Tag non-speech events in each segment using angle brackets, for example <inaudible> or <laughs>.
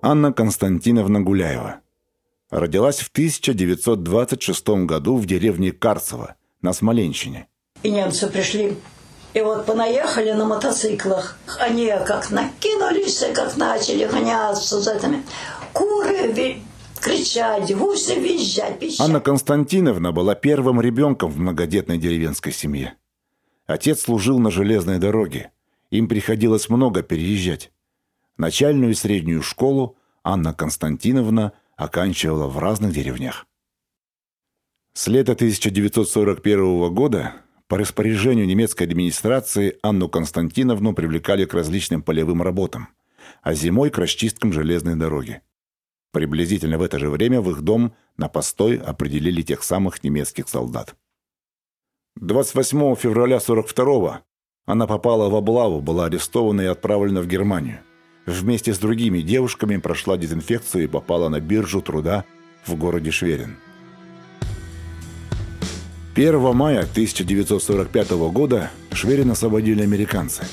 Анна Константиновна Гуляева. Родилась в 1926 году в деревне Карцево на Смоленщине. И немцы пришли. И вот понаехали на мотоциклах. Они как накинулись, и как начали гоняться за этими. Куры ви- кричать, гуси визжать, пищать. Анна Константиновна была первым ребенком в многодетной деревенской семье. Отец служил на железной дороге. Им приходилось много переезжать. Начальную и среднюю школу Анна Константиновна оканчивала в разных деревнях. С лета 1941 года по распоряжению немецкой администрации Анну Константиновну привлекали к различным полевым работам, а зимой к расчисткам железной дороги. Приблизительно в это же время в их дом на постой определили тех самых немецких солдат. 28 февраля 42 она попала в облаву, была арестована и отправлена в Германию. Вместе с другими девушками прошла дезинфекцию и попала на биржу труда в городе Шверин. 1 мая 1945 года Шверин освободили американцы.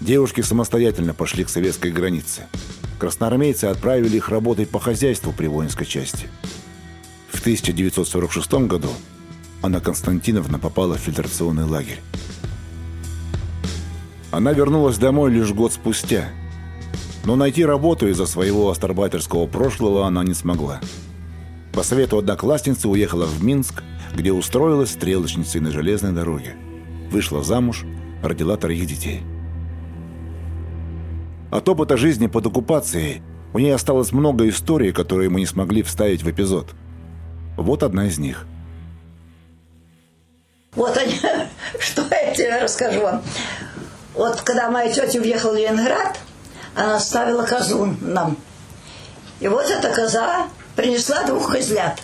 Девушки самостоятельно пошли к советской границе. Красноармейцы отправили их работать по хозяйству при воинской части. В 1946 году Анна Константиновна попала в фильтрационный лагерь. Она вернулась домой лишь год спустя. Но найти работу из-за своего астарбайтерского прошлого она не смогла. По совету одноклассницы уехала в Минск, где устроилась стрелочницей на железной дороге. Вышла замуж, родила троих детей. От опыта жизни под оккупацией у нее осталось много историй, которые мы не смогли вставить в эпизод. Вот одна из них. Вот они, <laughs> что я тебе расскажу вам. Вот когда моя тетя уехала в Ленинград, она оставила козу нам. И вот эта коза принесла двух козлят.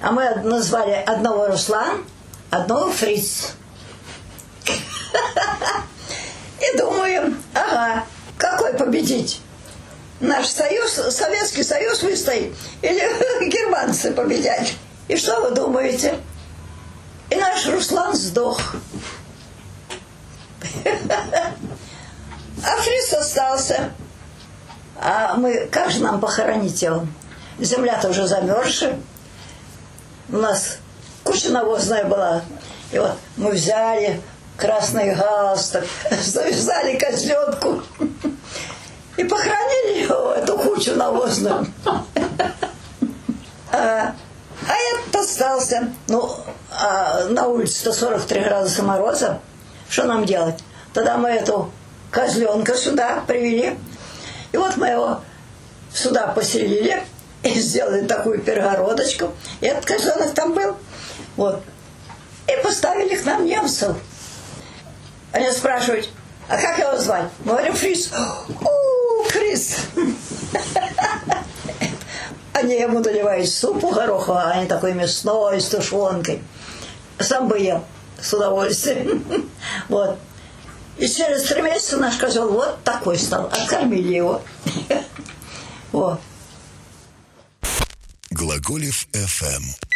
А мы назвали одного Руслан, одного Фриц. <laughs> И думаем, ага, какой победить? Наш союз, Советский Союз выстоит или <laughs> германцы победят? И что вы думаете? И наш Руслан сдох. <laughs> А Фриц остался. А мы, как же нам похоронить его? Земля-то уже замерзшая. У нас куча навозная была. И вот мы взяли красный галстук, <laughs> завязали козленку и похоронили его, эту кучу навозную. <laughs> А, а этот остался. Ну, а на улице-то 43 градуса мороза. Что нам делать? Тогда мы эту козленка сюда привели. И вот мы его сюда поселили <laughs> и сделали такую перегородочку. И этот козленок там был. Вот. И поставили к нам немцев. Они спрашивают, а как его звать? Мы говорим, Фрис. О, Фрис. <laughs> Они ему наливают супу горохового, а они такой мясной, с тушенкой. Сам бы ел с удовольствием. <laughs> Вот. И через три месяца наш козел вот такой стал. Откормили его. <laughs> Глаголев FM.